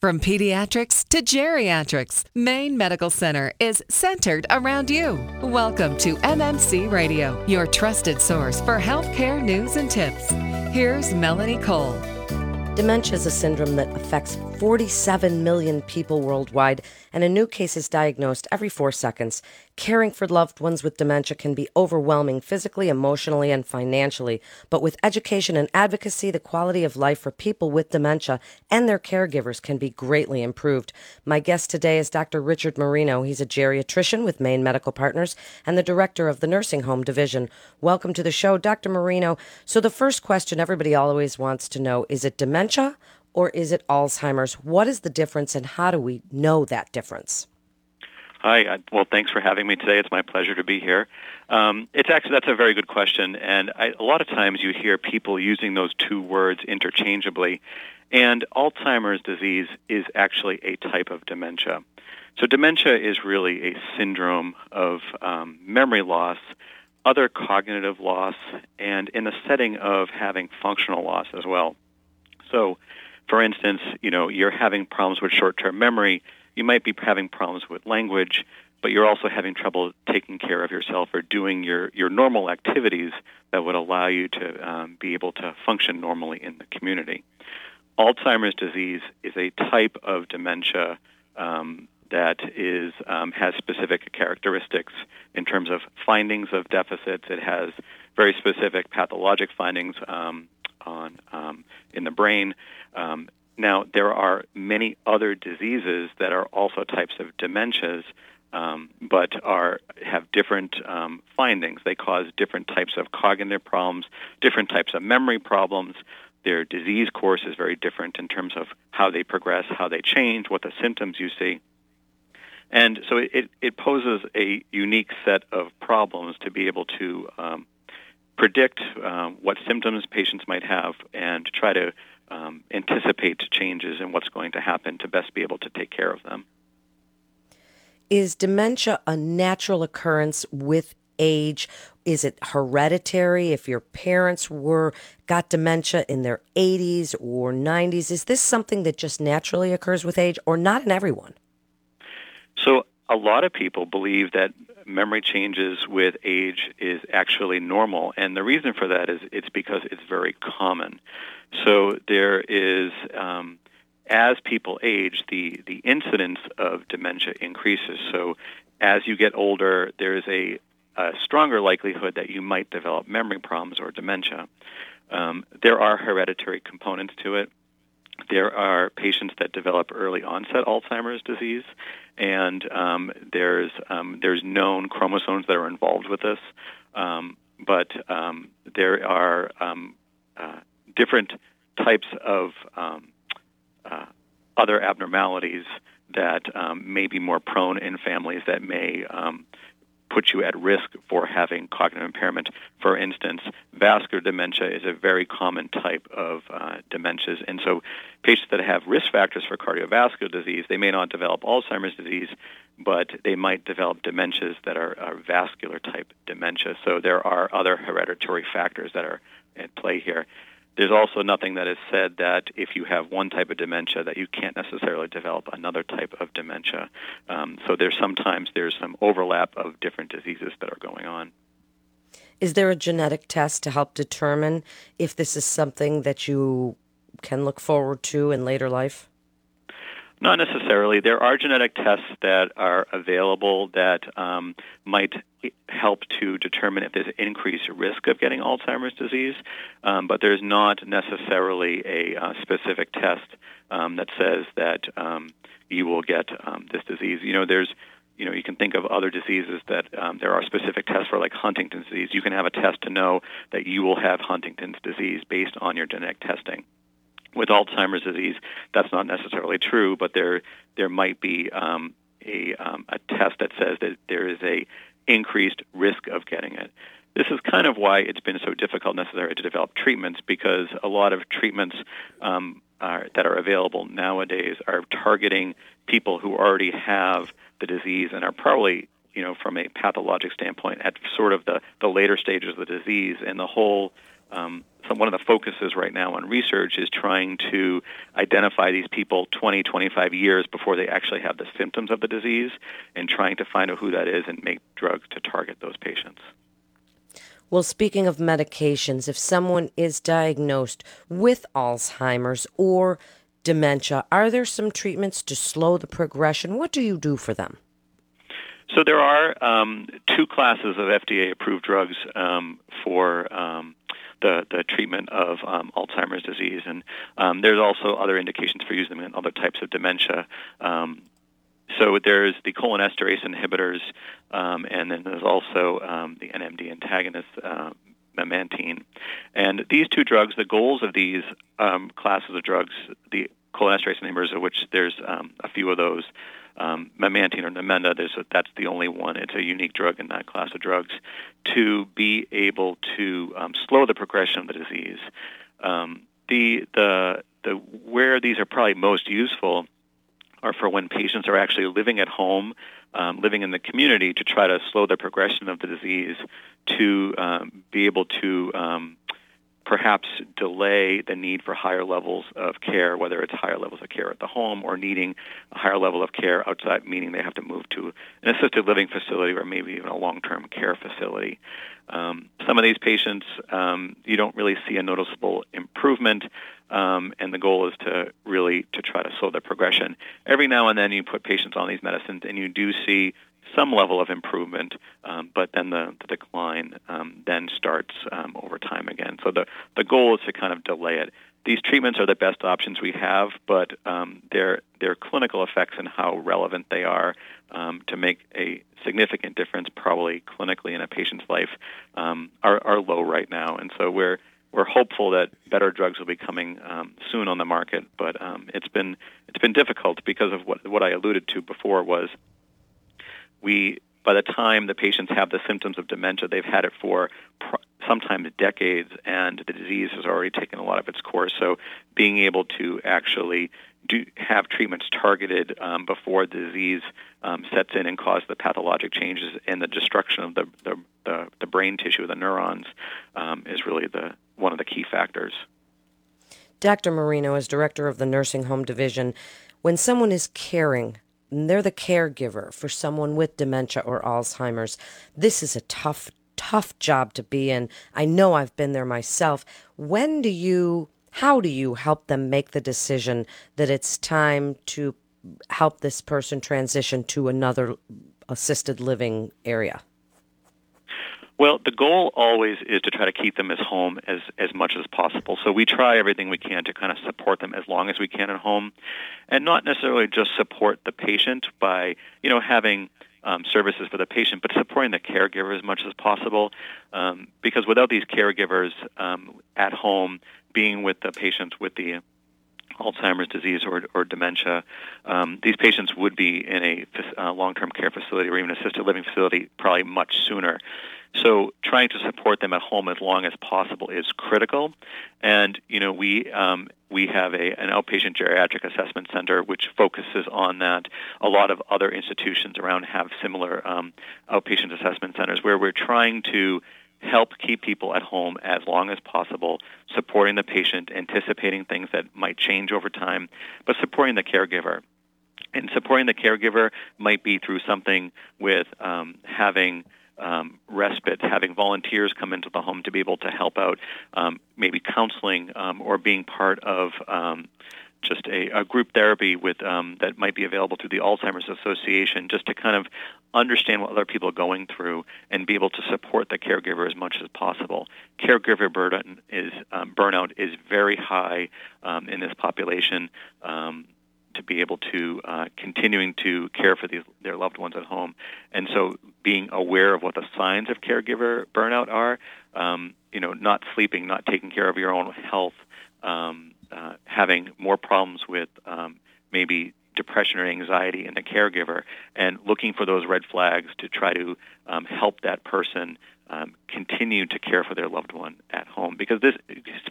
From pediatrics to geriatrics, Maine Medical Center is centered around you. Welcome to MMC Radio, your trusted source for healthcare news and tips. Here's Melanie Cole. Dementia is a syndrome that affects 47 million people worldwide, and a new case is diagnosed every four seconds. Caring for loved ones with dementia can be overwhelming physically, emotionally, and financially. But with education and advocacy, the quality of life for people with dementia and their caregivers can be greatly improved. My guest today is Dr. Richard Marino. He's a geriatrician with Maine Medical Partners and the director of the Nursing Home Division. Welcome to the show, Dr. Marino. So, the first question everybody always wants to know is it dementia or is it Alzheimer's? What is the difference and how do we know that difference? Hi. Uh, well, thanks for having me today. It's my pleasure to be here. Um, it's actually that's a very good question, and I, a lot of times you hear people using those two words interchangeably. And Alzheimer's disease is actually a type of dementia. So dementia is really a syndrome of um, memory loss, other cognitive loss, and in the setting of having functional loss as well. So for instance, you know, you're having problems with short-term memory, you might be having problems with language, but you're also having trouble taking care of yourself or doing your, your normal activities that would allow you to um, be able to function normally in the community. Alzheimer's disease is a type of dementia um, that is um, has specific characteristics in terms of findings of deficits. It has very specific pathologic findings um, on um, in the brain. Um, now, there are many other diseases that are also types of dementias, um, but are have different um, findings. They cause different types of cognitive problems, different types of memory problems. Their disease course is very different in terms of how they progress, how they change, what the symptoms you see. And so it, it poses a unique set of problems to be able to um, predict um, what symptoms patients might have and to try to um, anticipate changes in what's going to happen to best be able to take care of them. Is dementia a natural occurrence with age? Is it hereditary? If your parents were got dementia in their 80s or 90s, is this something that just naturally occurs with age or not in everyone? So a lot of people believe that memory changes with age is actually normal, and the reason for that is it's because it's very common. So there is, um, as people age, the the incidence of dementia increases. So as you get older, there is a, a stronger likelihood that you might develop memory problems or dementia. Um, there are hereditary components to it. There are patients that develop early onset Alzheimer's disease, and um, there's um, there's known chromosomes that are involved with this, um, but um, there are um, uh, different types of um, uh, other abnormalities that may be more prone in families that may put you at risk for having cognitive impairment. For instance, vascular dementia is a very common type of uh, dementias, and so patients that have risk factors for cardiovascular disease, they may not develop Alzheimer's disease, but they might develop dementias that are, are vascular type dementia. So there are other hereditary factors that are at play here. There's also nothing that is said that if you have one type of dementia that you can't necessarily develop another type of dementia. Um, so there's sometimes there's some overlap of different diseases that are going on. Is there a genetic test to help determine if this is something that you can look forward to in later life? Not necessarily. There are genetic tests that are available that um, might help to determine if there's increased risk of getting Alzheimer's disease, um, but there's not necessarily a uh, specific test um, that says that um, you will get um, this disease. You know, there's you know, you can think of other diseases that um, there are specific tests for, like Huntington's disease. You can have a test to know that you will have Huntington's disease based on your genetic testing with Alzheimer's disease, that's not necessarily true, but there there might be um, a um, a test that says that there is a increased risk of getting it. This is kind of why it's been so difficult necessarily to develop treatments because a lot of treatments um, are, that are available nowadays are targeting people who already have the disease and are probably you know from a pathologic standpoint at sort of the, the later stages of the disease and the whole um, so one of the focuses right now on research is trying to identify these people 20, 25 years before they actually have the symptoms of the disease and trying to find out who that is and make drugs to target those patients. Well, speaking of medications, if someone is diagnosed with Alzheimer's or dementia, are there some treatments to slow the progression? What do you do for them? So there are um, two classes of FDA-approved drugs um, for um, the, the treatment of um, Alzheimer's disease, and um, there's also other indications for using them in other types of dementia. Um, so there's the cholinesterase inhibitors, and then there's also the NMDA antagonist, uh, memantine. And these two drugs, the goals of these classes of drugs, the cholinesterase inhibitors, of which there's a few of those, um, memantine or Namenda, a, that's the only one. It's a unique drug in that class of drugs to be able to um, slow the progression of the disease. Um, the, the, the, where these are probably most useful are for when patients are actually living at home, um, living in the community to try to slow the progression of the disease, to um, be able to um, perhaps delay the need for higher levels of care, whether it's higher levels of care at the home or needing a higher level of care outside, meaning they have to move to an assisted living facility or maybe even a long-term care facility. Um, some of these patients, um, you don't really see a noticeable improvement, um, and the goal is to really to try to slow the progression. Every now and then, you put patients on these medicines, and you do see some level of improvement, um, but then the, the decline um, then starts um, over time again. So the, the goal is to kind of delay it. These treatments are the best options we have, but um, their, their clinical effects and how relevant they are um, to make a significant difference, probably clinically in a patient's life, um, are, are low right now. And so we're we're hopeful that better drugs will be coming um, soon on the market, but um, it's been it's been difficult because of what what I alluded to before was we by the time the patients have the symptoms of dementia, they've had it for pr- sometimes decades, and the disease has already taken a lot of its course. So, being able to actually do have treatments targeted um, before the disease um, sets in and cause the pathologic changes and the destruction of the the, the, the brain tissue, the neurons, um, is really the one of the key factors. Dr. Marino, as director of the nursing home division, when someone is caring they're the caregiver for someone with dementia or Alzheimer's. This is a tough, tough job to be in. I know I've been there myself. When do you, how do you help them make the decision that it's time to help this person transition to another assisted living area? Well, the goal always is to try to keep them as home as, as much as possible. So we try everything we can to kind of support them as long as we can at home, and not necessarily just support the patient by you know having um, services for the patient, but supporting the caregiver as much as possible. Um, because without these caregivers um, at home, being with the patients with the Alzheimer's disease or, or dementia, um, these patients would be in a uh, long-term care facility or even assisted living facility probably much sooner. So trying to support them at home as long as possible is critical. And you know we um, we have a, an outpatient geriatric assessment center which focuses on that. A lot of other institutions around have similar um, outpatient assessment centers where we're trying to help keep people at home as long as possible, supporting the patient, anticipating things that might change over time, but supporting the caregiver. And supporting the caregiver might be through something with um, having um, respite, having volunteers come into the home to be able to help out, um, maybe counseling um, or being part of um, just a, a, group therapy with um, that might be available through the Alzheimer's Association, just to kind of understand what other people are going through and be able to support the caregiver as much as possible. Caregiver burden is um, burnout is very high in this population to be able to uh, continuing to care for these, their loved ones at home. And so being aware of what the signs of caregiver burnout are, um, you know, not sleeping, not taking care of your own health, um, uh, having more problems with um, maybe depression or anxiety in the caregiver, and looking for those red flags to try to um, help that person um, continue to care for their loved one at home. Because this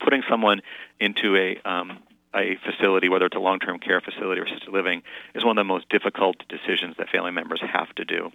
putting someone into a um, a facility, whether it's a long-term care facility or assisted living, is one of the most difficult decisions that family members have to do.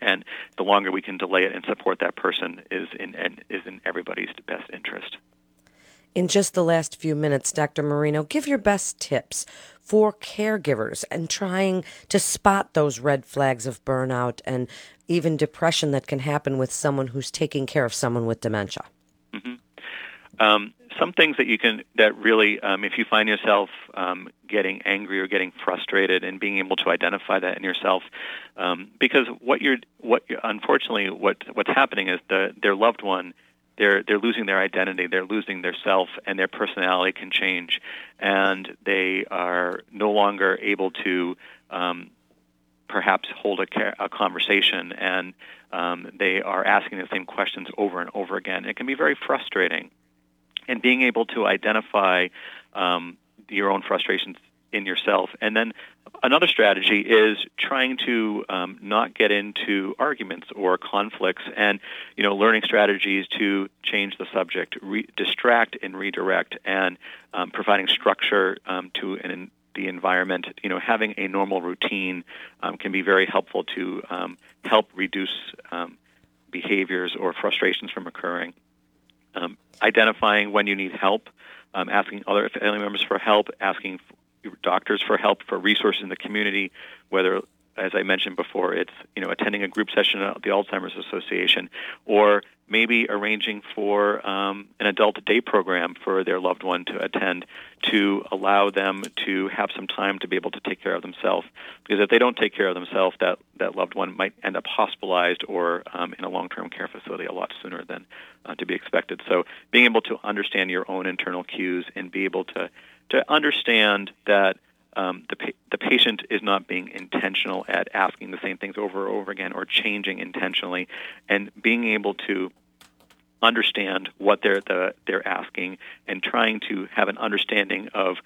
And the longer we can delay it and support that person is in and is in everybody's best interest. In just the last few minutes, Dr. Marino, give your best tips for caregivers and trying to spot those red flags of burnout and even depression that can happen with someone who's taking care of someone with dementia. Mm-hmm. Um, some things that you can that really, um, if you find yourself um, getting angry or getting frustrated, and being able to identify that in yourself, um, because what you're what you're, unfortunately what what's happening is the their loved one they're they're losing their identity, they're losing their self, and their personality can change, and they are no longer able to um, perhaps hold a, a conversation, and um, they are asking the same questions over and over again. It can be very frustrating, and being able to identify um, your own frustrations in yourself. And then another strategy is trying to um, not get into arguments or conflicts, and you know, learning strategies to change the subject, re- distract and redirect, and um, providing structure um, to an, the environment. You know, having a normal routine um, can be very helpful to um, help reduce um, behaviors or frustrations from occurring. identifying when you need help. Um, asking other family members for help, asking doctors for help, for resources in the community, whether as I mentioned before, it's you know attending a group session at the Alzheimer's Association, or maybe arranging for um, an adult day program for their loved one to attend to allow them to have some time to be able to take care of themselves. Because if they don't take care of themselves, that that loved one might end up hospitalized or um, in a long-term care facility a lot sooner than uh, to be expected. So being able to understand your own internal cues and be able to to understand that um, the, pa- the patient is not being intentional at asking the same things over and over again or changing intentionally, and being able to understand what they're the, they're asking and trying to have an understanding of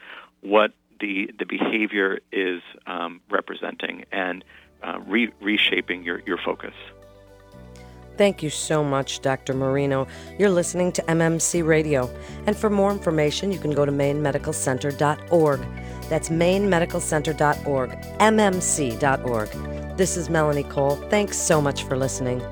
what the the behavior is um, representing and uh, re- reshaping your, your focus. Thank you so much, Dr. Marino. You're listening to MMC Radio. And for more information, you can go to mainemedicalcenter.org. That's mainemedicalcenter.org, mmc.org. This is Melanie Cole. Thanks so much for listening.